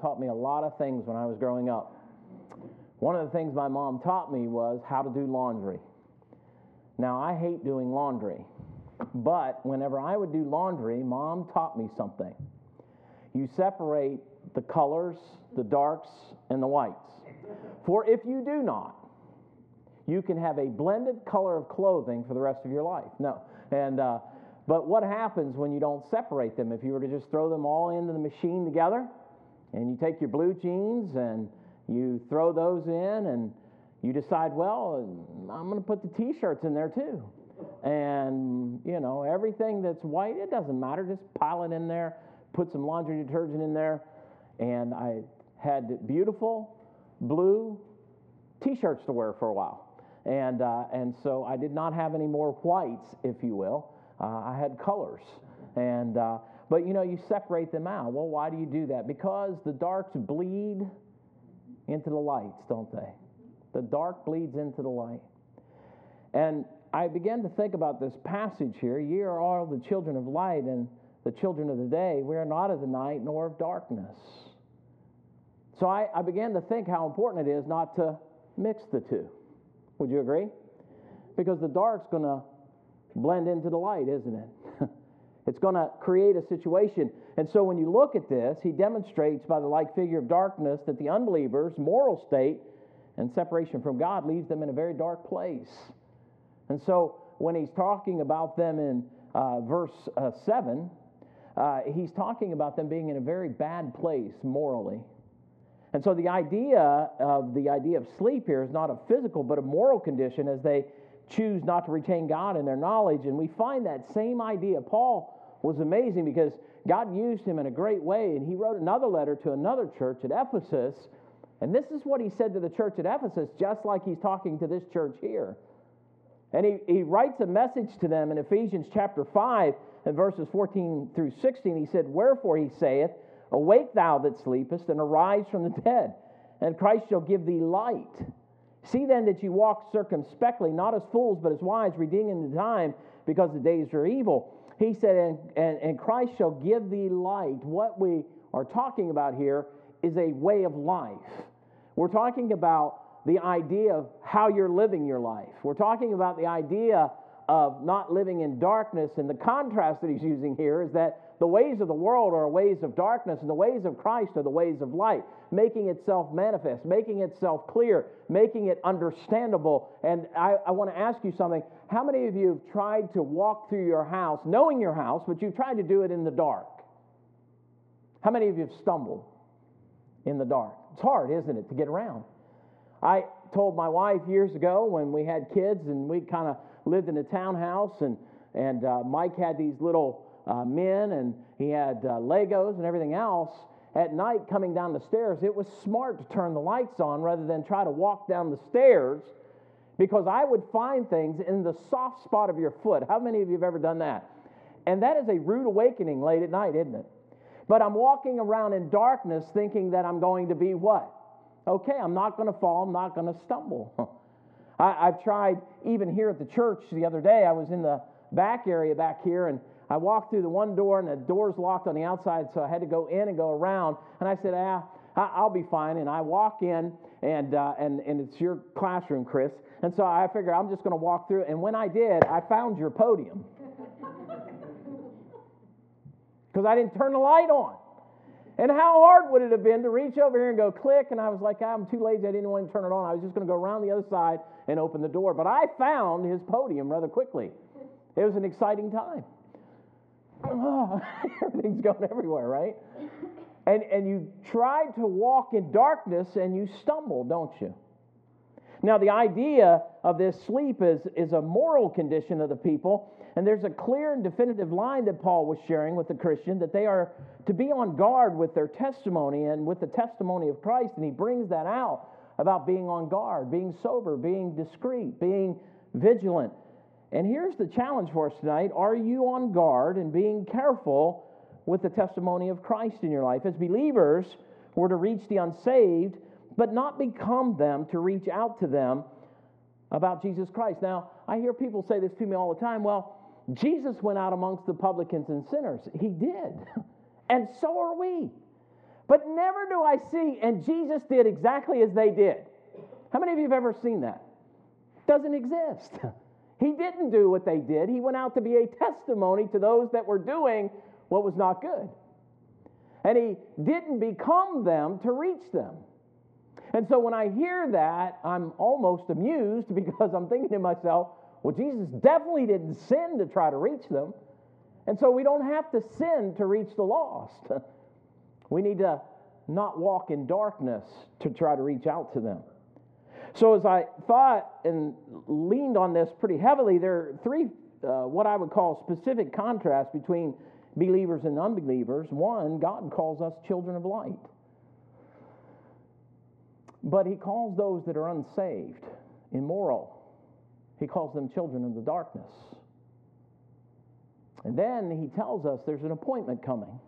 taught me a lot of things when I was growing up. One of the things my mom taught me was how to do laundry. Now, I hate doing laundry, but whenever I would do laundry, mom taught me something. You separate the colors, the darks, and the whites. For if you do not, you can have a blended color of clothing for the rest of your life. No. And, uh, but what happens when you don't separate them? If you were to just throw them all into the machine together, and you take your blue jeans and you throw those in, and you decide, well, I'm going to put the t shirts in there too. And, you know, everything that's white, it doesn't matter. Just pile it in there, put some laundry detergent in there. And I had beautiful blue t shirts to wear for a while. And, uh, and so I did not have any more whites, if you will. Uh, I had colors. And, uh, but you know, you separate them out. Well, why do you do that? Because the darks bleed into the lights, don't they? The dark bleeds into the light. And I began to think about this passage here. Ye are all the children of light and the children of the day. We are not of the night nor of darkness. So I, I began to think how important it is not to mix the two. Would you agree? Because the dark's going to blend into the light, isn't it? it's going to create a situation. And so when you look at this, he demonstrates by the like figure of darkness that the unbeliever's moral state and separation from God leaves them in a very dark place. And so when he's talking about them in uh, verse uh, 7, uh, he's talking about them being in a very bad place morally. And so the idea of the idea of sleep here is not a physical but a moral condition as they choose not to retain God in their knowledge. And we find that same idea. Paul was amazing because God used him in a great way, and he wrote another letter to another church at Ephesus. And this is what he said to the church at Ephesus, just like he's talking to this church here. And he, he writes a message to them in Ephesians chapter 5 and verses 14 through 16. He said, Wherefore he saith, Awake, thou that sleepest, and arise from the dead, and Christ shall give thee light. See then that you walk circumspectly, not as fools, but as wise, redeeming the time, because the days are evil. He said, and, and, and Christ shall give thee light. What we are talking about here is a way of life. We're talking about the idea of how you're living your life. We're talking about the idea of not living in darkness. And the contrast that he's using here is that the ways of the world are ways of darkness, and the ways of Christ are the ways of light, making itself manifest, making itself clear, making it understandable. And I, I want to ask you something. How many of you have tried to walk through your house, knowing your house, but you've tried to do it in the dark? How many of you have stumbled in the dark? It's hard, isn't it, to get around? I told my wife years ago when we had kids and we kind of lived in a townhouse, and, and uh, Mike had these little uh, men and he had uh, Legos and everything else. At night, coming down the stairs, it was smart to turn the lights on rather than try to walk down the stairs because I would find things in the soft spot of your foot. How many of you have ever done that? And that is a rude awakening late at night, isn't it? But I'm walking around in darkness thinking that I'm going to be what? Okay, I'm not going to fall, I'm not going to stumble. I, have tried, even here at the church the other day, I was in the back area back here, and I walked through the one door and the door's locked on the outside, so I had to go in and go around. And I said, ah, I'll be fine. And I walk in, and, uh, and, and it's your classroom, Chris. And so I figured I'm just going to walk through. And when I did, I found your podium. Because I didn't turn the light on. And how hard would it have been to reach over here and go click? And I was like, I'm too lazy. I didn't want to turn it on. I was just going to go around the other side and open the door. But I found his podium rather quickly. It was an exciting time oh, everything's going everywhere, right? And, and you try to walk in darkness and you stumble, don't you? Now, the idea of this sleep is, is a moral condition of the people, and there's a clear and definitive line that Paul was sharing with the Christian that they are to be on guard with their testimony and with the testimony of Christ, and he brings that out about being on guard, being sober, being discreet, being vigilant. And here's the challenge for us tonight Are you on guard and being careful with the testimony of Christ in your life? As believers, we're to reach the unsaved, but not become them to reach out to them about Jesus Christ. Now, I hear people say this to me all the time well, Jesus went out amongst the publicans and sinners. He did. And so are we. But never do I see, and Jesus did exactly as they did. How many of you have ever seen that? Doesn't exist. He didn't do what they did. He went out to be a testimony to those that were doing what was not good. And he didn't become them to reach them. And so when I hear that, I'm almost amused because I'm thinking to myself, well, Jesus definitely didn't sin to try to reach them. And so we don't have to sin to reach the lost. We need to not walk in darkness to try to reach out to them. So, as I thought and leaned on this pretty heavily, there are three, uh, what I would call specific contrasts between believers and unbelievers. One, God calls us children of light, but He calls those that are unsaved, immoral, He calls them children of the darkness. And then He tells us there's an appointment coming.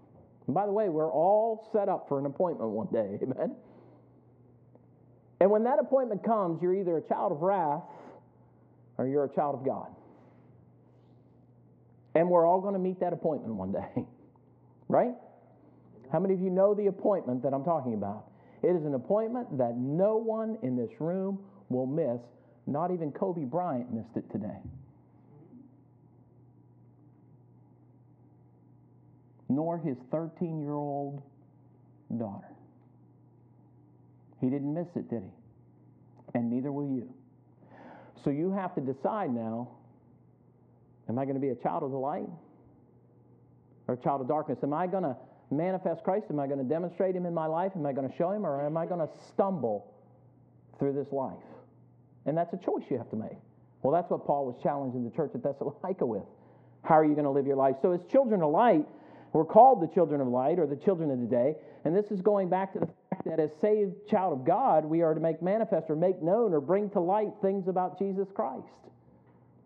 And by the way, we're all set up for an appointment one day, amen? And when that appointment comes, you're either a child of wrath or you're a child of God. And we're all going to meet that appointment one day, right? How many of you know the appointment that I'm talking about? It is an appointment that no one in this room will miss. Not even Kobe Bryant missed it today. Nor his 13 year old daughter. He didn't miss it, did he? And neither will you. So you have to decide now am I going to be a child of the light or a child of darkness? Am I going to manifest Christ? Am I going to demonstrate Him in my life? Am I going to show Him or am I going to stumble through this life? And that's a choice you have to make. Well, that's what Paul was challenging the church at Thessalonica with. How are you going to live your life? So, as children of light, we're called the children of light or the children of the day. And this is going back to the fact that as saved child of God, we are to make manifest or make known or bring to light things about Jesus Christ.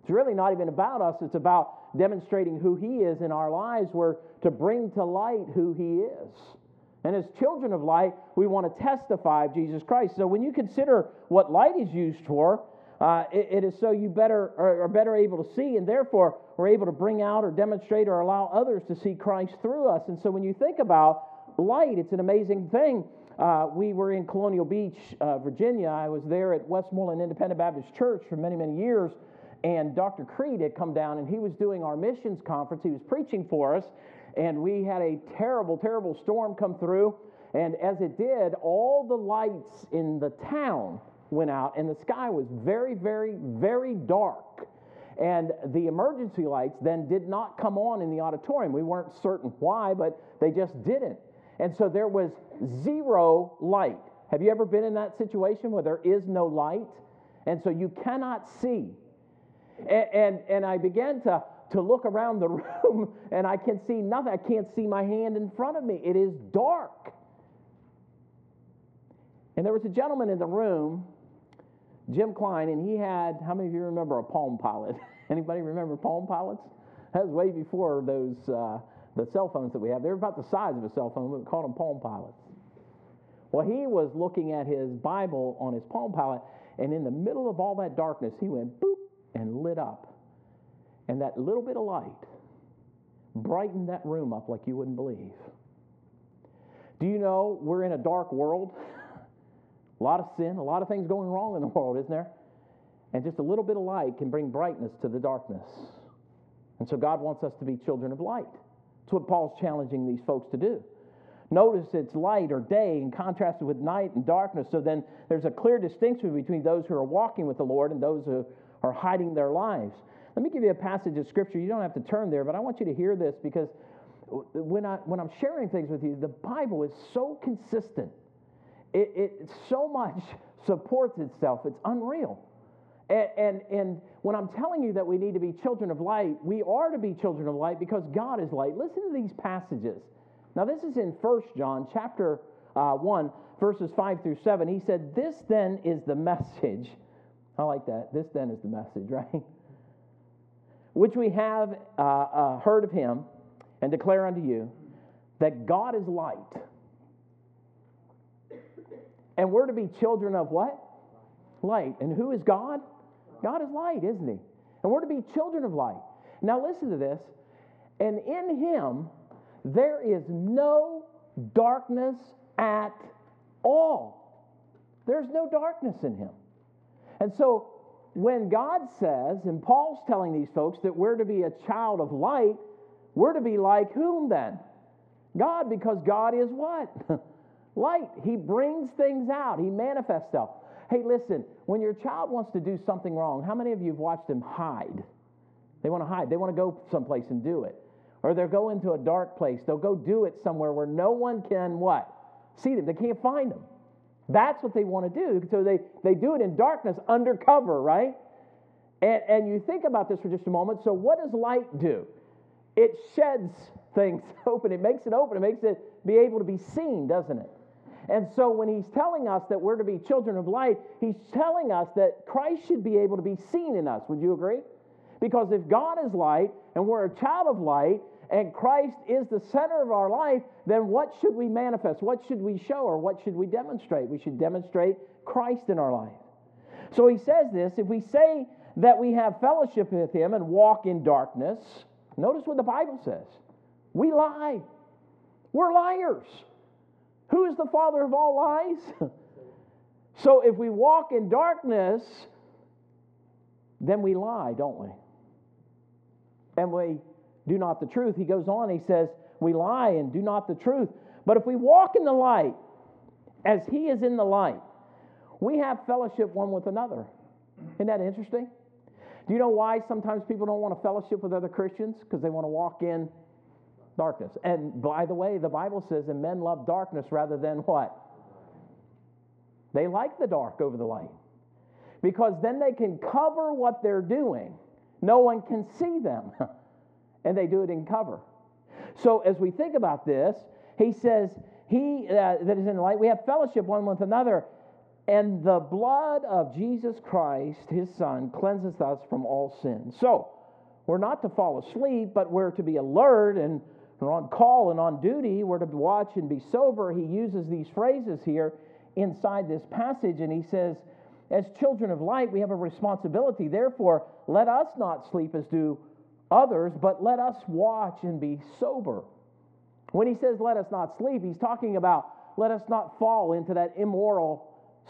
It's really not even about us, it's about demonstrating who He is in our lives. We're to bring to light who He is. And as children of light, we want to testify of Jesus Christ. So when you consider what light is used for, uh, it, it is so you better are, are better able to see, and therefore we're able to bring out or demonstrate or allow others to see Christ through us. And so when you think about light, it's an amazing thing. Uh, we were in Colonial Beach, uh, Virginia. I was there at Westmoreland Independent Baptist Church for many, many years. And Dr. Creed had come down and he was doing our missions conference. He was preaching for us. And we had a terrible, terrible storm come through. And as it did, all the lights in the town went out, and the sky was very, very, very dark. And the emergency lights then did not come on in the auditorium. We weren't certain why, but they just didn't. And so there was zero light. Have you ever been in that situation where there is no light? And so you cannot see. And, and, and I began to, to look around the room and I can see nothing. I can't see my hand in front of me. It is dark. And there was a gentleman in the room, Jim Klein, and he had, how many of you remember a Palm Pilot? Anybody remember Palm Pilots? That was way before those uh, the cell phones that we have. They're about the size of a cell phone. We called them Palm Pilots. Well, he was looking at his Bible on his Palm Pilot, and in the middle of all that darkness, he went boop and lit up. And that little bit of light brightened that room up like you wouldn't believe. Do you know we're in a dark world? a lot of sin, a lot of things going wrong in the world, isn't there? And just a little bit of light can bring brightness to the darkness. And so God wants us to be children of light. That's what Paul's challenging these folks to do. Notice it's light or day in contrast with night and darkness. So then there's a clear distinction between those who are walking with the Lord and those who are hiding their lives. Let me give you a passage of scripture. You don't have to turn there, but I want you to hear this because when, I, when I'm sharing things with you, the Bible is so consistent. It, it so much supports itself. It's unreal. And, and, and, when I'm telling you that we need to be children of light, we are to be children of light because God is light. Listen to these passages. Now, this is in 1 John chapter uh, 1, verses 5 through 7. He said, This then is the message. I like that. This then is the message, right? Which we have uh, uh, heard of him and declare unto you that God is light. And we're to be children of what? Light. And who is God? God is light, isn't He? And we're to be children of light. Now, listen to this. And in Him, there is no darkness at all. There's no darkness in him. And so when God says, and Paul's telling these folks that we're to be a child of light, we're to be like whom then? God, because God is what? light. He brings things out, He manifests stuff. Hey, listen, when your child wants to do something wrong, how many of you have watched them hide? They want to hide, they want to go someplace and do it. Or they'll go into a dark place, they'll go do it somewhere where no one can what? See them, they can't find them. That's what they want to do. So they, they do it in darkness, undercover, right? And, and you think about this for just a moment. So, what does light do? It sheds things open, it makes it open, it makes it be able to be seen, doesn't it? And so, when he's telling us that we're to be children of light, he's telling us that Christ should be able to be seen in us. Would you agree? Because if God is light and we're a child of light, and Christ is the center of our life, then what should we manifest? What should we show or what should we demonstrate? We should demonstrate Christ in our life. So he says this if we say that we have fellowship with him and walk in darkness, notice what the Bible says. We lie. We're liars. Who is the father of all lies? so if we walk in darkness, then we lie, don't we? And we do not the truth. He goes on, he says, We lie and do not the truth. But if we walk in the light, as he is in the light, we have fellowship one with another. Isn't that interesting? Do you know why sometimes people don't want to fellowship with other Christians? Because they want to walk in darkness. And by the way, the Bible says, and men love darkness rather than what? They like the dark over the light. Because then they can cover what they're doing. No one can see them. and they do it in cover. So as we think about this, he says, He uh, that is in light, we have fellowship one with another, and the blood of Jesus Christ, his Son, cleanses us from all sin. So we're not to fall asleep, but we're to be alert and we're on call and on duty. We're to watch and be sober. He uses these phrases here inside this passage, and he says, As children of light, we have a responsibility. Therefore, let us not sleep as do others, but let us watch and be sober. When he says, let us not sleep, he's talking about let us not fall into that immoral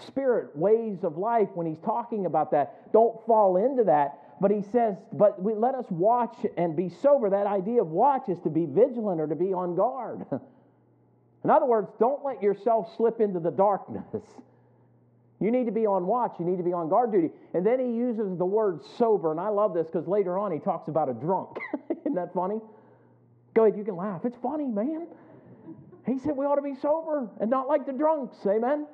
spirit ways of life when he's talking about that. Don't fall into that. But he says, but we, let us watch and be sober. That idea of watch is to be vigilant or to be on guard. In other words, don't let yourself slip into the darkness. You need to be on watch. You need to be on guard duty. And then he uses the word sober. And I love this because later on he talks about a drunk. Isn't that funny? Go ahead, you can laugh. It's funny, man. He said we ought to be sober and not like the drunks. Amen.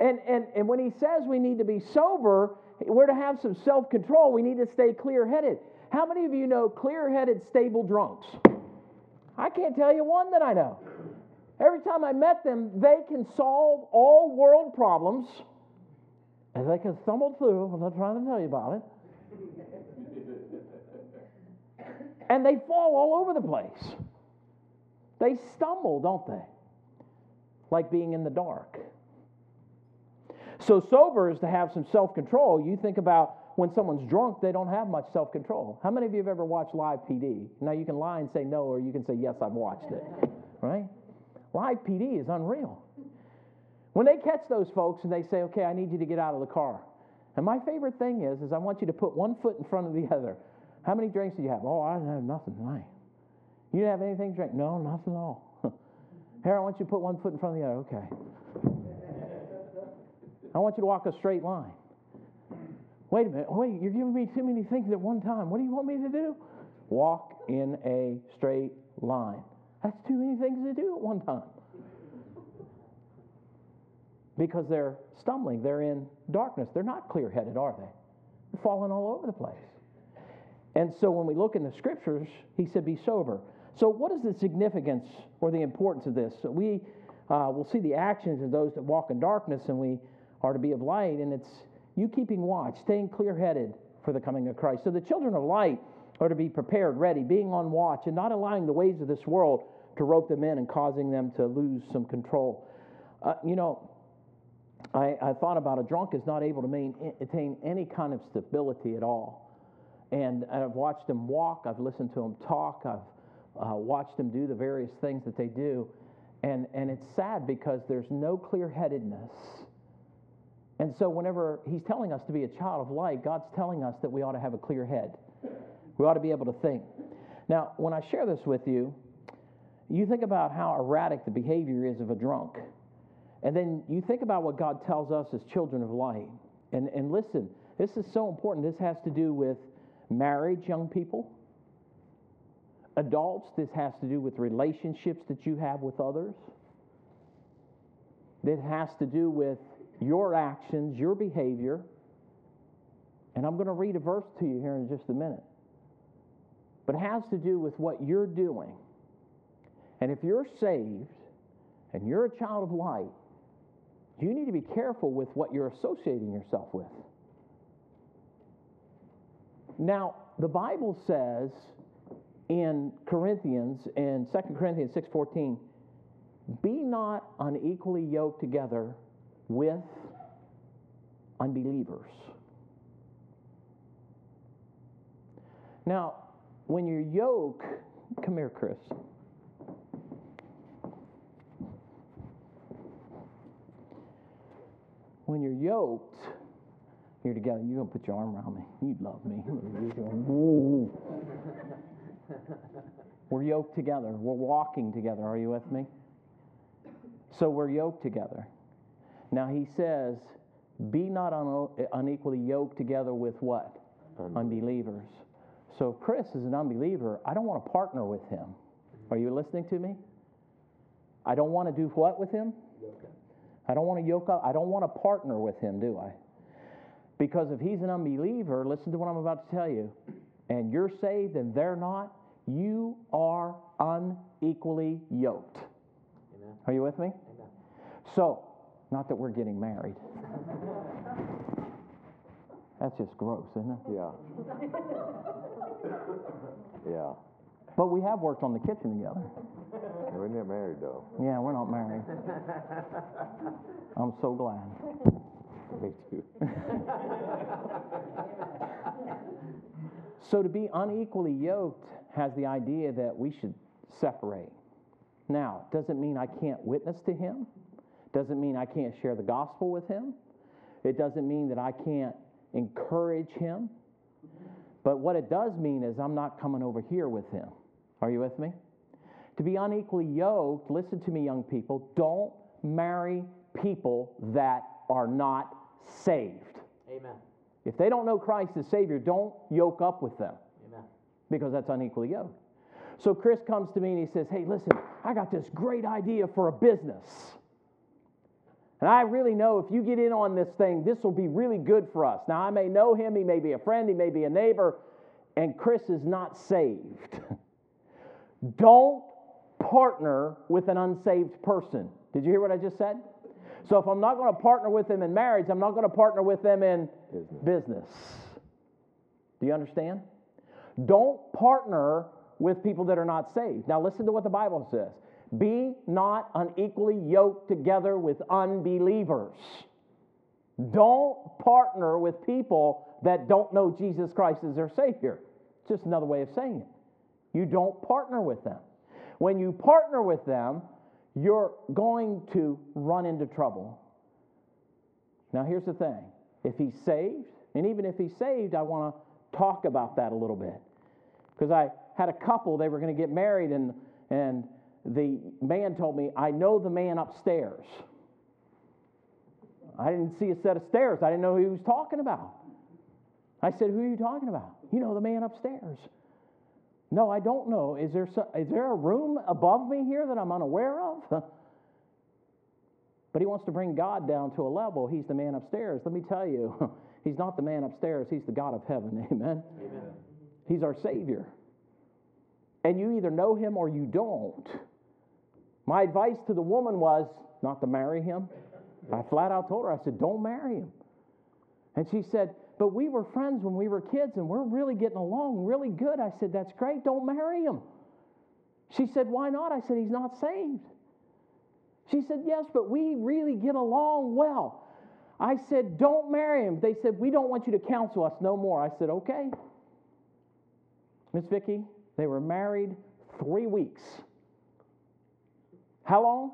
And, and, and when he says we need to be sober, we're to have some self control. We need to stay clear headed. How many of you know clear headed, stable drunks? I can't tell you one that I know. Every time I met them, they can solve all world problems and they can stumble through. I'm not trying to tell you about it. and they fall all over the place. They stumble, don't they? Like being in the dark. So, sober is to have some self control. You think about when someone's drunk, they don't have much self control. How many of you have ever watched live PD? Now, you can lie and say no, or you can say, yes, I've watched it, right? Live PD is unreal. When they catch those folks and they say, okay, I need you to get out of the car. And my favorite thing is, is I want you to put one foot in front of the other. How many drinks do you have? Oh, I didn't have nothing tonight. You didn't have anything to drink? No, nothing at all. Here, I want you to put one foot in front of the other. Okay. I want you to walk a straight line. Wait a minute. Wait, you're giving me too many things at one time. What do you want me to do? Walk in a straight line. That's too many things to do at one time. Because they're stumbling, they're in darkness. They're not clear headed, are they? They're falling all over the place. And so when we look in the scriptures, he said, be sober. So, what is the significance or the importance of this? So we uh, will see the actions of those that walk in darkness, and we are to be of light, and it's you keeping watch, staying clear headed for the coming of Christ. So, the children of light are to be prepared, ready, being on watch, and not allowing the ways of this world to rope them in and causing them to lose some control. Uh, you know, I, I, thought about a drunk is not able to maintain any kind of stability at all. And I've watched them walk, I've listened to them talk, I've uh, watched them do the various things that they do. And, and it's sad because there's no clear headedness. And so, whenever he's telling us to be a child of light, God's telling us that we ought to have a clear head. We ought to be able to think. Now, when I share this with you, you think about how erratic the behavior is of a drunk. And then you think about what God tells us as children of light. And, and listen, this is so important. This has to do with marriage, young people. Adults, this has to do with relationships that you have with others. It has to do with your actions, your behavior. And I'm going to read a verse to you here in just a minute. But it has to do with what you're doing. And if you're saved and you're a child of light, you need to be careful with what you're associating yourself with. Now, the Bible says in Corinthians, in 2 Corinthians 6.14, be not unequally yoked together with unbelievers. Now, when you yoke, come here, Chris. When you're yoked, you're together. You're gonna put your arm around me. You love me. we're yoked together. We're walking together. Are you with me? So we're yoked together. Now he says, "Be not unequally yoked together with what? Unbelievers." So if Chris is an unbeliever, I don't want to partner with him. Are you listening to me? I don't want to do what with him? I don't want to yoke up. I don't want to partner with him, do I? Because if he's an unbeliever, listen to what I'm about to tell you, and you're saved and they're not, you are unequally yoked. Amen. Are you with me? Amen. So, not that we're getting married. That's just gross, isn't it? Yeah. yeah. But we have worked on the kitchen together. We're not married, though. Yeah, we're not married. I'm so glad. Me too. so to be unequally yoked has the idea that we should separate. Now, doesn't mean I can't witness to him. Doesn't mean I can't share the gospel with him. It doesn't mean that I can't encourage him. But what it does mean is I'm not coming over here with him. Are you with me? To be unequally yoked, listen to me, young people, don't marry people that are not saved. Amen. If they don't know Christ as Savior, don't yoke up with them. Amen. Because that's unequally yoked. So Chris comes to me and he says, Hey, listen, I got this great idea for a business. And I really know if you get in on this thing, this will be really good for us. Now, I may know him, he may be a friend, he may be a neighbor, and Chris is not saved. Don't partner with an unsaved person. Did you hear what I just said? So if I'm not going to partner with them in marriage, I'm not going to partner with them in business. business. Do you understand? Don't partner with people that are not saved. Now listen to what the Bible says. Be not unequally yoked together with unbelievers. Don't partner with people that don't know Jesus Christ as their Savior. It's just another way of saying it. You don't partner with them. When you partner with them, you're going to run into trouble. Now, here's the thing if he's saved, and even if he's saved, I want to talk about that a little bit. Because I had a couple, they were going to get married, and, and the man told me, I know the man upstairs. I didn't see a set of stairs. I didn't know who he was talking about. I said, Who are you talking about? You know, the man upstairs. No, I don't know. Is there, so, is there a room above me here that I'm unaware of? but he wants to bring God down to a level. He's the man upstairs. Let me tell you, he's not the man upstairs, he's the God of heaven. Amen. Amen. He's our Savior. And you either know him or you don't. My advice to the woman was not to marry him. I flat out told her, I said, don't marry him. And she said, but we were friends when we were kids and we're really getting along really good. I said, that's great. Don't marry him. She said, why not? I said, he's not saved. She said, yes, but we really get along well. I said, don't marry him. They said, we don't want you to counsel us no more. I said, okay. Miss Vicki, they were married three weeks. How long?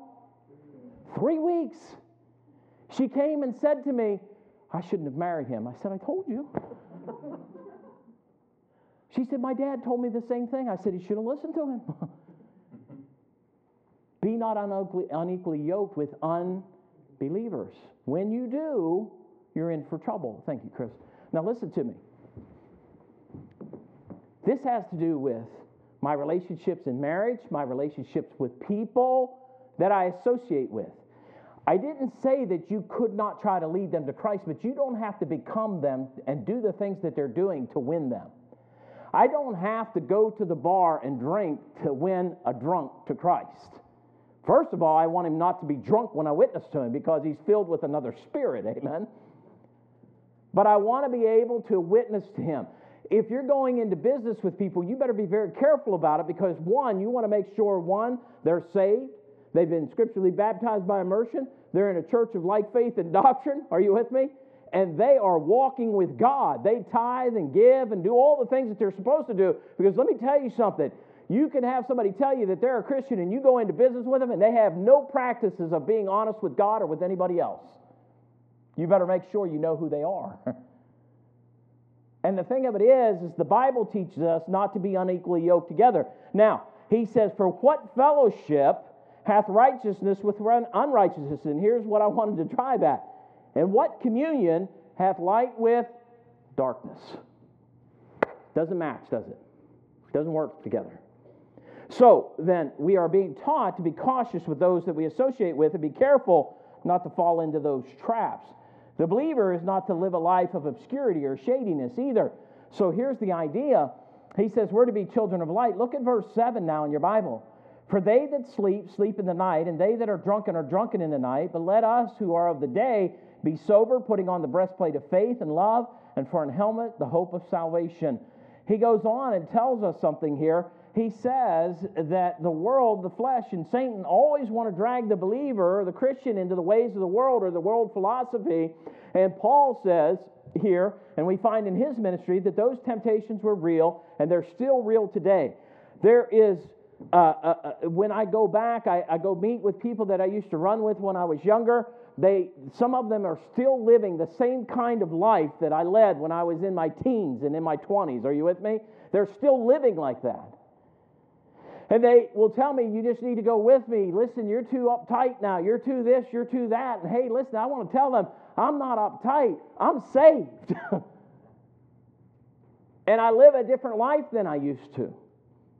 Three weeks. She came and said to me, I shouldn't have married him. I said, I told you. she said, My dad told me the same thing. I said, He should have listened to him. Be not unequally, unequally yoked with unbelievers. When you do, you're in for trouble. Thank you, Chris. Now, listen to me. This has to do with my relationships in marriage, my relationships with people that I associate with. I didn't say that you could not try to lead them to Christ, but you don't have to become them and do the things that they're doing to win them. I don't have to go to the bar and drink to win a drunk to Christ. First of all, I want him not to be drunk when I witness to him because he's filled with another spirit, amen? But I want to be able to witness to him. If you're going into business with people, you better be very careful about it because one, you want to make sure one, they're saved, they've been scripturally baptized by immersion, they're in a church of like faith and doctrine. Are you with me? And they are walking with God. They tithe and give and do all the things that they're supposed to do. Because let me tell you something you can have somebody tell you that they're a Christian and you go into business with them and they have no practices of being honest with God or with anybody else. You better make sure you know who they are. and the thing of it is, is the Bible teaches us not to be unequally yoked together. Now, he says, For what fellowship hath righteousness with unrighteousness? And here's what I wanted to drive that. And what communion hath light with darkness? Doesn't match, does it? Doesn't work together. So then, we are being taught to be cautious with those that we associate with and be careful not to fall into those traps. The believer is not to live a life of obscurity or shadiness either. So here's the idea. He says we're to be children of light. Look at verse 7 now in your Bible. For they that sleep, sleep in the night, and they that are drunken are drunken in the night. But let us who are of the day be sober, putting on the breastplate of faith and love, and for an helmet, the hope of salvation. He goes on and tells us something here he says that the world, the flesh, and Satan always want to drag the believer, the Christian, into the ways of the world or the world philosophy. And Paul says here, and we find in his ministry, that those temptations were real and they're still real today. There is, uh, uh, uh, when I go back, I, I go meet with people that I used to run with when I was younger. They, some of them are still living the same kind of life that I led when I was in my teens and in my 20s. Are you with me? They're still living like that. And they will tell me, you just need to go with me. Listen, you're too uptight now. You're too this, you're too that. And hey, listen, I want to tell them, I'm not uptight. I'm saved. and I live a different life than I used to.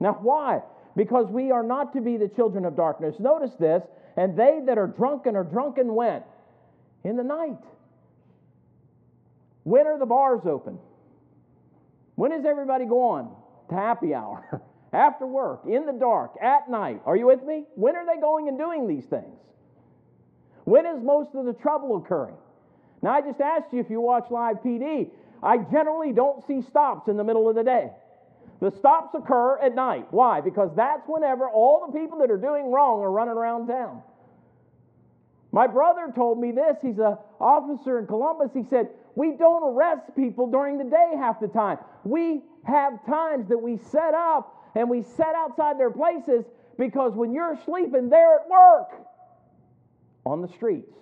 Now, why? Because we are not to be the children of darkness. Notice this, and they that are drunken are drunken when? In the night. When are the bars open? When is everybody going to happy hour? after work, in the dark, at night. Are you with me? When are they going and doing these things? When is most of the trouble occurring? Now, I just asked you if you watch live PD. I generally don't see stops in the middle of the day. The stops occur at night. Why? Because that's whenever all the people that are doing wrong are running around town. My brother told me this. He's an officer in Columbus. He said, We don't arrest people during the day half the time. We have times that we set up and we set outside their places because when you're sleeping, they're at work on the streets,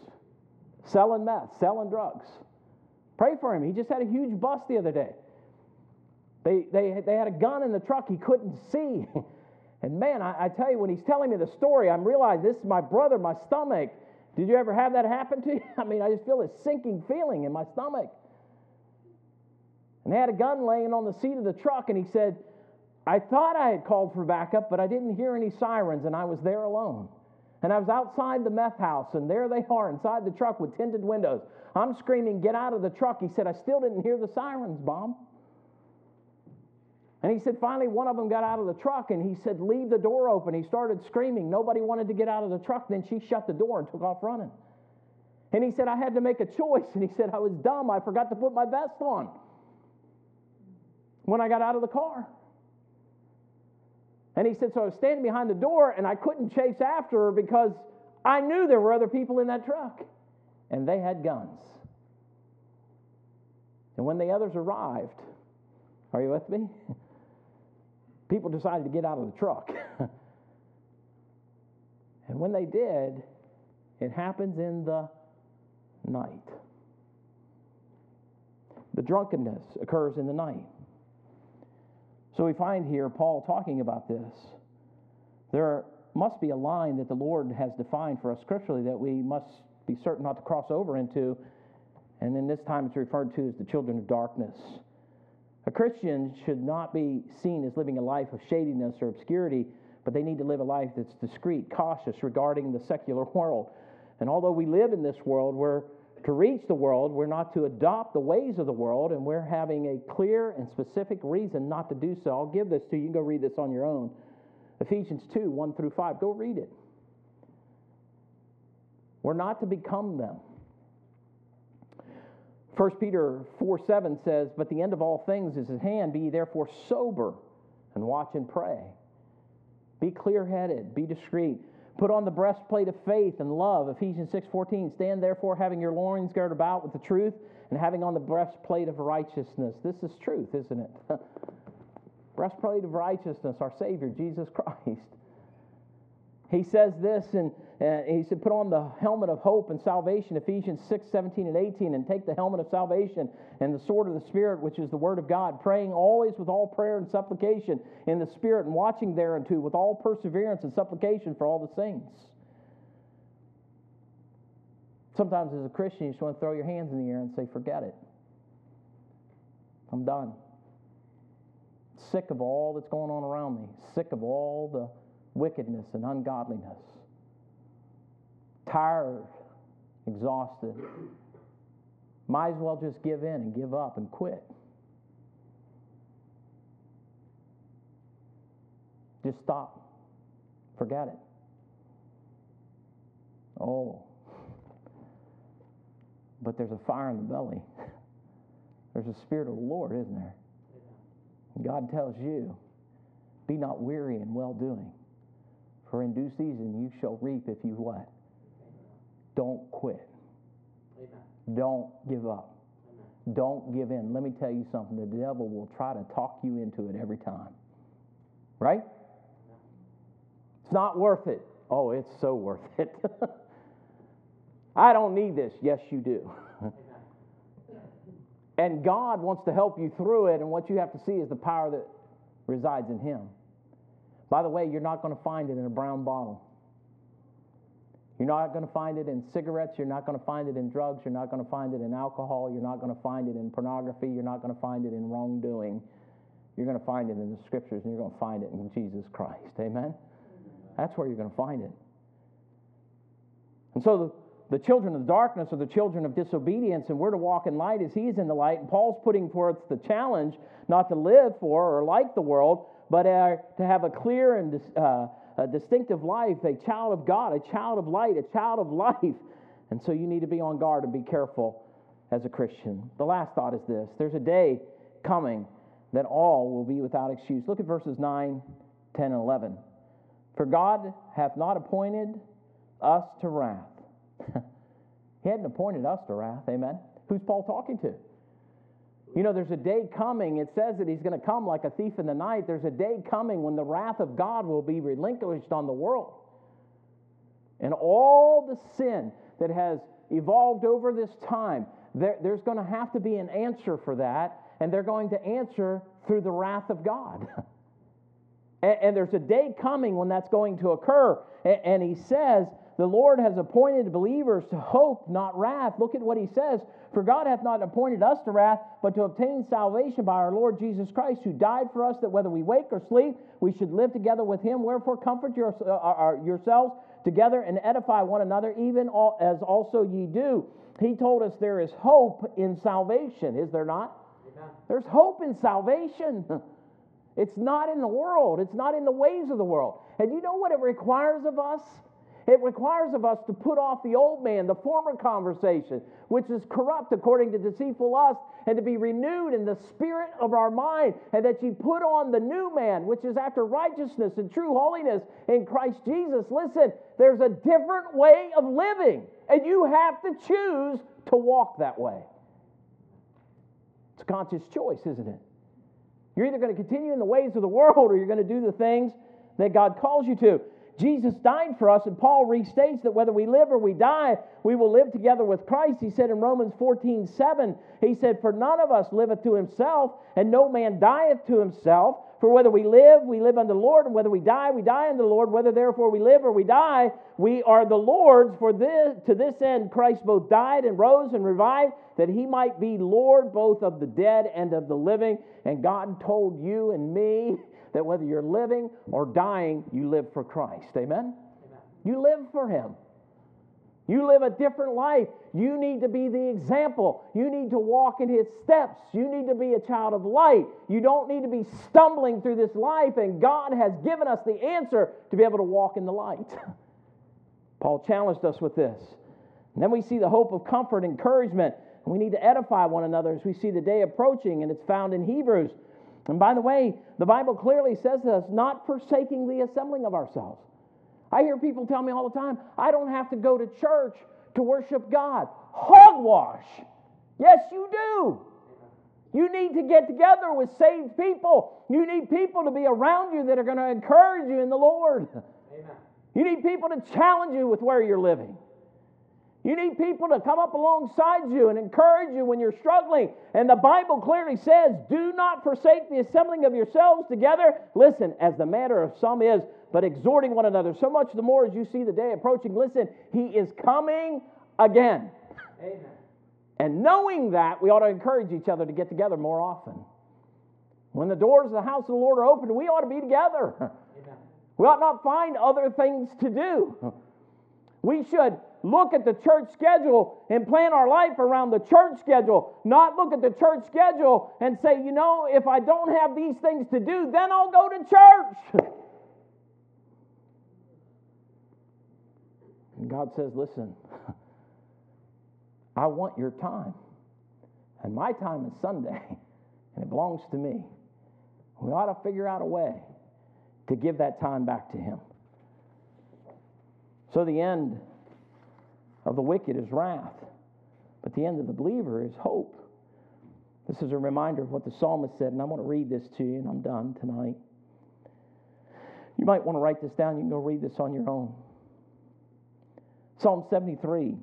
selling meth, selling drugs. Pray for him. He just had a huge bust the other day. They, they, they had a gun in the truck he couldn't see. And man, I, I tell you, when he's telling me the story, I'm realizing this is my brother, my stomach. Did you ever have that happen to you? I mean, I just feel this sinking feeling in my stomach. And they had a gun laying on the seat of the truck, and he said, I thought I had called for backup, but I didn't hear any sirens, and I was there alone. And I was outside the meth house, and there they are inside the truck with tinted windows. I'm screaming, Get out of the truck. He said, I still didn't hear the sirens, Bob. And he said, finally, one of them got out of the truck and he said, Leave the door open. He started screaming. Nobody wanted to get out of the truck. Then she shut the door and took off running. And he said, I had to make a choice. And he said, I was dumb. I forgot to put my vest on when I got out of the car. And he said, So I was standing behind the door and I couldn't chase after her because I knew there were other people in that truck and they had guns. And when the others arrived, are you with me? People decided to get out of the truck. And when they did, it happens in the night. The drunkenness occurs in the night. So we find here Paul talking about this. There must be a line that the Lord has defined for us scripturally that we must be certain not to cross over into. And in this time, it's referred to as the children of darkness. A Christian should not be seen as living a life of shadiness or obscurity, but they need to live a life that's discreet, cautious regarding the secular world. And although we live in this world, we're to reach the world, we're not to adopt the ways of the world, and we're having a clear and specific reason not to do so. I'll give this to you. You can go read this on your own. Ephesians 2 1 through 5. Go read it. We're not to become them. 1 Peter 4 7 says, But the end of all things is at hand. Be therefore sober and watch and pray. Be clear headed, be discreet. Put on the breastplate of faith and love. Ephesians 6 14. Stand therefore, having your loins girded about with the truth, and having on the breastplate of righteousness. This is truth, isn't it? breastplate of righteousness, our Savior, Jesus Christ. He says this, and uh, he said, Put on the helmet of hope and salvation, Ephesians 6, 17, and 18, and take the helmet of salvation and the sword of the Spirit, which is the Word of God, praying always with all prayer and supplication in the Spirit, and watching thereunto with all perseverance and supplication for all the saints. Sometimes as a Christian, you just want to throw your hands in the air and say, Forget it. I'm done. Sick of all that's going on around me, sick of all the wickedness and ungodliness. Tired, exhausted. Might as well just give in and give up and quit. Just stop. Forget it. Oh. But there's a fire in the belly. There's a spirit of the Lord, isn't there? God tells you, be not weary in well doing. For in due season you shall reap if you what? Don't quit. Amen. Don't give up. Amen. Don't give in. Let me tell you something. The devil will try to talk you into it every time. Right? It's not worth it. Oh, it's so worth it. I don't need this. Yes, you do. and God wants to help you through it, and what you have to see is the power that resides in Him. By the way, you're not going to find it in a brown bottle. You're not going to find it in cigarettes. You're not going to find it in drugs. You're not going to find it in alcohol. You're not going to find it in pornography. You're not going to find it in wrongdoing. You're going to find it in the scriptures and you're going to find it in Jesus Christ. Amen? That's where you're going to find it. And so the, the children of darkness are the children of disobedience, and we're to walk in light as He is in the light. And Paul's putting forth the challenge not to live for or like the world, but uh, to have a clear and uh, a distinctive life, a child of God, a child of light, a child of life. And so you need to be on guard and be careful as a Christian. The last thought is this there's a day coming that all will be without excuse. Look at verses 9, 10, and 11. For God hath not appointed us to wrath. he hadn't appointed us to wrath. Amen. Who's Paul talking to? You know, there's a day coming. It says that he's going to come like a thief in the night. There's a day coming when the wrath of God will be relinquished on the world. And all the sin that has evolved over this time, there, there's going to have to be an answer for that, and they're going to answer through the wrath of God. and, and, there's a day coming when that's going to occur. And, and he says, the Lord has appointed believers to hope, not wrath. Look at what he says. For God hath not appointed us to wrath, but to obtain salvation by our Lord Jesus Christ, who died for us, that whether we wake or sleep, we should live together with him. Wherefore, comfort your, uh, uh, uh yourselves together and edify one another, even all, as also ye do. He told us there is hope in salvation, is there not? Amen. There's hope in salvation. It's not in the world, it's not in the ways of the world. And you know what it requires of us? It requires of us to put off the old man, the former conversation, which is corrupt according to deceitful lust, and to be renewed in the spirit of our mind, and that you put on the new man, which is after righteousness and true holiness in Christ Jesus. Listen, there's a different way of living, and you have to choose to walk that way. It's a conscious choice, isn't it? You're either going to continue in the ways of the world or you're going to do the things that God calls you to. Jesus died for us, and Paul restates that whether we live or we die, we will live together with Christ. He said in Romans 14 7, He said, For none of us liveth to himself, and no man dieth to himself. For whether we live, we live unto the Lord, and whether we die, we die unto the Lord. Whether therefore we live or we die, we are the Lord's. For this, to this end Christ both died and rose and revived, that he might be Lord both of the dead and of the living. And God told you and me that whether you're living or dying, you live for Christ. Amen? Amen? You live for Him. You live a different life. You need to be the example. You need to walk in His steps. You need to be a child of light. You don't need to be stumbling through this life, and God has given us the answer to be able to walk in the light. Paul challenged us with this. And then we see the hope of comfort, encouragement. We need to edify one another as we see the day approaching, and it's found in Hebrews. And by the way, the Bible clearly says to us not forsaking the assembling of ourselves. I hear people tell me all the time, I don't have to go to church to worship God. Hogwash. Yes, you do. You need to get together with saved people. You need people to be around you that are going to encourage you in the Lord. Amen. You need people to challenge you with where you're living. You need people to come up alongside you and encourage you when you're struggling. And the Bible clearly says, do not forsake the assembling of yourselves together. Listen, as the matter of some is, but exhorting one another. So much the more as you see the day approaching. Listen, he is coming again. Amen. And knowing that, we ought to encourage each other to get together more often. When the doors of the house of the Lord are open, we ought to be together. Amen. We ought not find other things to do. We should look at the church schedule and plan our life around the church schedule, not look at the church schedule and say, you know, if I don't have these things to do, then I'll go to church. And God says, listen, I want your time. And my time is Sunday, and it belongs to me. We ought to figure out a way to give that time back to Him. So the end of the wicked is wrath, but the end of the believer is hope. This is a reminder of what the psalmist said, and I want to read this to you, and I'm done tonight. You might want to write this down. You can go read this on your own. Psalm 73,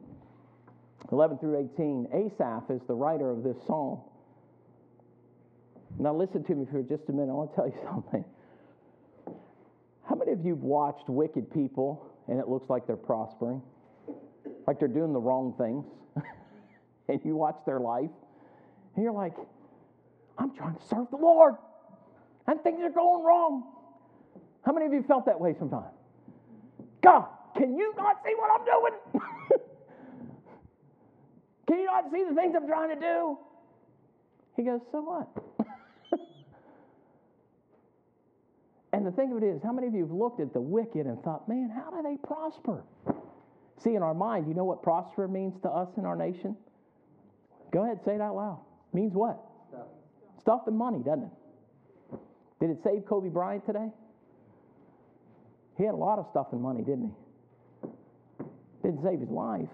11 through 18. Asaph is the writer of this psalm. Now, listen to me for just a minute. I want to tell you something. How many of you have watched wicked people and it looks like they're prospering? Like they're doing the wrong things, and you watch their life, and you're like, I'm trying to serve the Lord, and things are going wrong. How many of you felt that way sometimes? God, can you not see what I'm doing? can you not see the things I'm trying to do? He goes, So what? and the thing of it is, how many of you have looked at the wicked and thought, man, how do they prosper? See, in our mind, you know what prosper means to us in our nation? Go ahead, say it out loud. Means what? Stuff. Stuff and money, doesn't it? Did it save Kobe Bryant today? He had a lot of stuff and money, didn't he? Didn't save his life.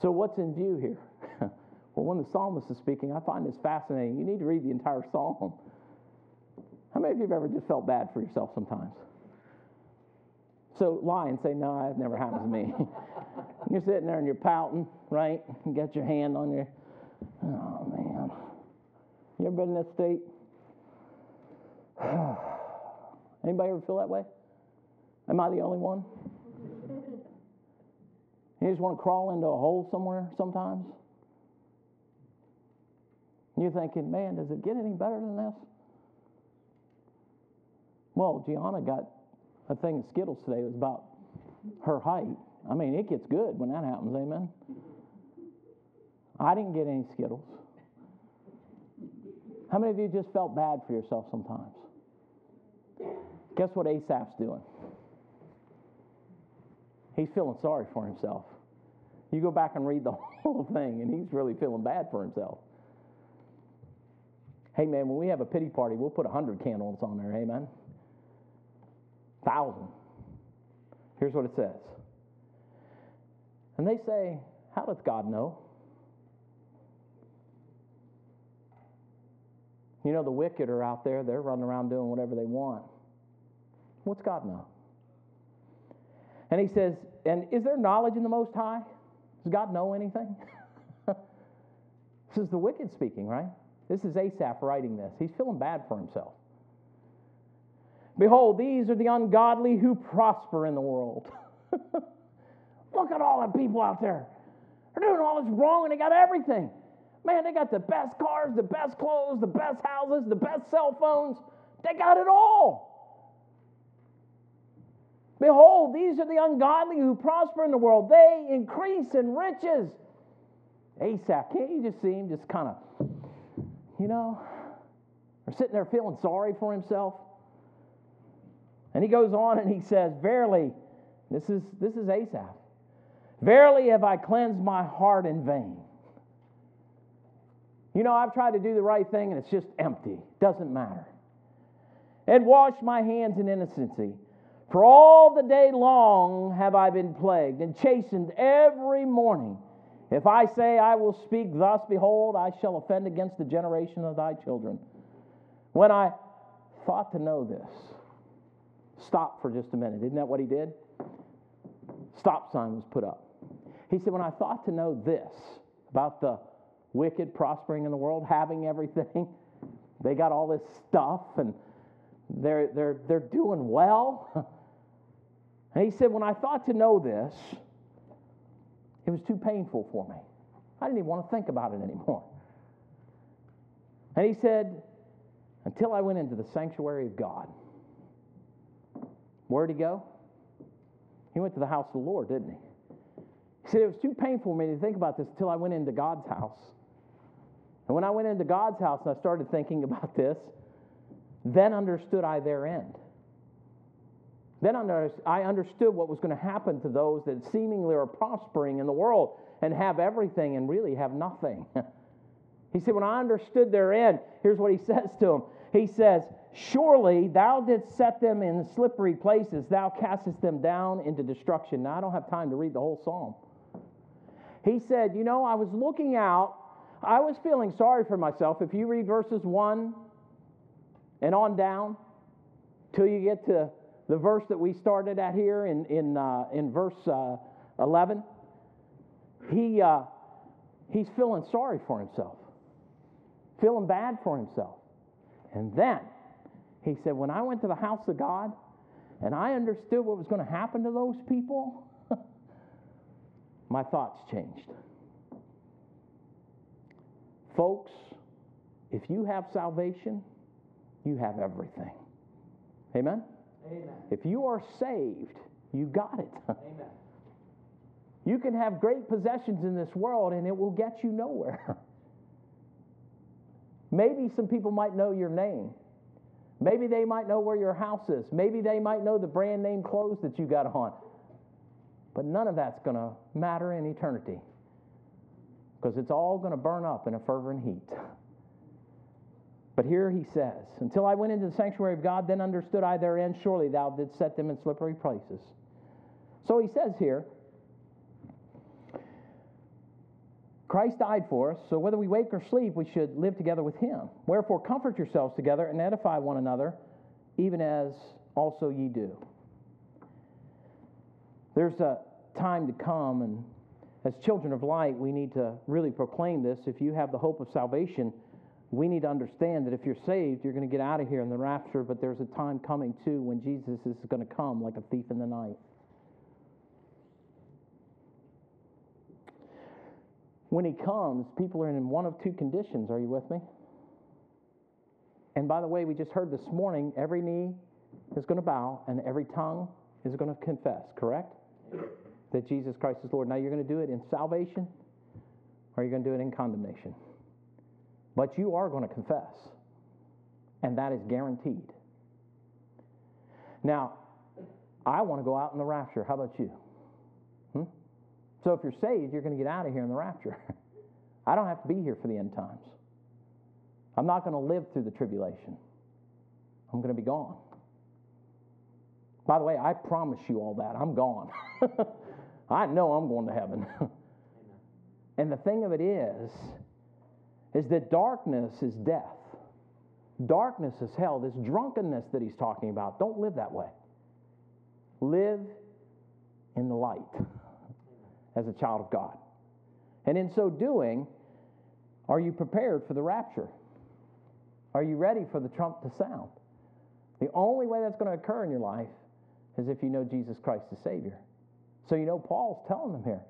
So, what's in view here? well, when the psalmist is speaking, I find this fascinating. You need to read the entire psalm. How many of you have ever just felt bad for yourself sometimes? So lie and say, no, that never happens to me. you're sitting there and you're pouting, right? You got your hand on your, oh man. You ever been in that state? Anybody ever feel that way? Am I the only one? You just want to crawl into a hole somewhere sometimes? You're thinking, man, does it get any better than this? Well, Gianna got a thing of Skittles today was about her height. I mean, it gets good when that happens, amen? I didn't get any Skittles. How many of you just felt bad for yourself sometimes? Guess what Asaph's doing? He's feeling sorry for himself. You go back and read the whole thing, and he's really feeling bad for himself. Hey, man, when we have a pity party, we'll put 100 candles on there, amen? Thousand. Here's what it says. And they say, How doth God know? You know, the wicked are out there, they're running around doing whatever they want. What's God know? And he says, And is there knowledge in the Most High? Does God know anything? this is the wicked speaking, right? This is Asaph writing this. He's feeling bad for himself. Behold, these are the ungodly who prosper in the world. Look at all the people out there. They're doing all this wrong and they got everything. Man, they got the best cars, the best clothes, the best houses, the best cell phones. They got it all. Behold, these are the ungodly who prosper in the world. They increase in riches. Asaph, can't you just see him just kind of, you know, or sitting there feeling sorry for himself? And he goes on and he says, Verily, this is, this is Asaph, verily have I cleansed my heart in vain. You know, I've tried to do the right thing and it's just empty. Doesn't matter. And washed my hands in innocency. For all the day long have I been plagued and chastened every morning. If I say I will speak thus, behold, I shall offend against the generation of thy children. When I thought to know this, stop for just a minute. Isn't that what he did? Stop sign was put up. He said, When I thought to know this about the wicked prospering in the world, having everything, they got all this stuff and they're, they're, they're doing well. And he said, When I thought to know this, it was too painful for me. I didn't even want to think about it anymore. And he said, Until I went into the sanctuary of God. Where'd he go? He went to the house of the Lord, didn't he? He said, It was too painful for me to think about this until I went into God's house. And when I went into God's house and I started thinking about this, then understood I their end. Then I understood what was going to happen to those that seemingly are prospering in the world and have everything and really have nothing. he said, When I understood their end, here's what he says to them. He says, Surely thou didst set them in slippery places, thou castest them down into destruction. Now, I don't have time to read the whole psalm. He said, You know, I was looking out, I was feeling sorry for myself. If you read verses 1 and on down till you get to the verse that we started at here in, in, uh, in verse uh, 11, he, uh, he's feeling sorry for himself, feeling bad for himself. And then he said, When I went to the house of God and I understood what was going to happen to those people, my thoughts changed. Folks, if you have salvation, you have everything. Amen? Amen. If you are saved, you got it. Amen. You can have great possessions in this world and it will get you nowhere. Maybe some people might know your name. Maybe they might know where your house is. Maybe they might know the brand name clothes that you got on. But none of that's going to matter in eternity because it's all going to burn up in a fervent heat. But here he says, Until I went into the sanctuary of God, then understood I therein, surely thou didst set them in slippery places. So he says here, Christ died for us, so whether we wake or sleep, we should live together with him. Wherefore, comfort yourselves together and edify one another, even as also ye do. There's a time to come, and as children of light, we need to really proclaim this. If you have the hope of salvation, we need to understand that if you're saved, you're going to get out of here in the rapture, but there's a time coming too when Jesus is going to come like a thief in the night. When he comes, people are in one of two conditions. Are you with me? And by the way, we just heard this morning every knee is going to bow and every tongue is going to confess, correct? That Jesus Christ is Lord. Now, you're going to do it in salvation or you're going to do it in condemnation. But you are going to confess, and that is guaranteed. Now, I want to go out in the rapture. How about you? Hmm? So if you're saved, you're going to get out of here in the rapture. I don't have to be here for the end times. I'm not going to live through the tribulation. I'm going to be gone. By the way, I promise you all that. I'm gone. I know I'm going to heaven. and the thing of it is, is that darkness is death. Darkness is hell. This drunkenness that he's talking about, don't live that way. live in the light as a child of God. And in so doing, are you prepared for the rapture? Are you ready for the trump to sound? The only way that's going to occur in your life is if you know Jesus Christ as Savior. So you know Paul's telling them here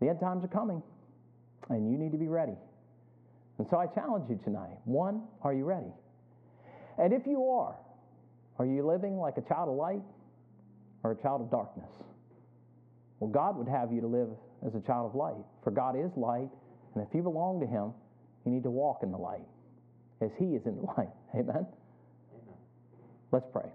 the end times are coming, and you need to be ready. And so I challenge you tonight one, are you ready? And if you are, are you living like a child of light or a child of darkness? Well, God would have you to live as a child of light, for God is light, and if you belong to Him, you need to walk in the light as He is in the light. Amen? Amen. Let's pray.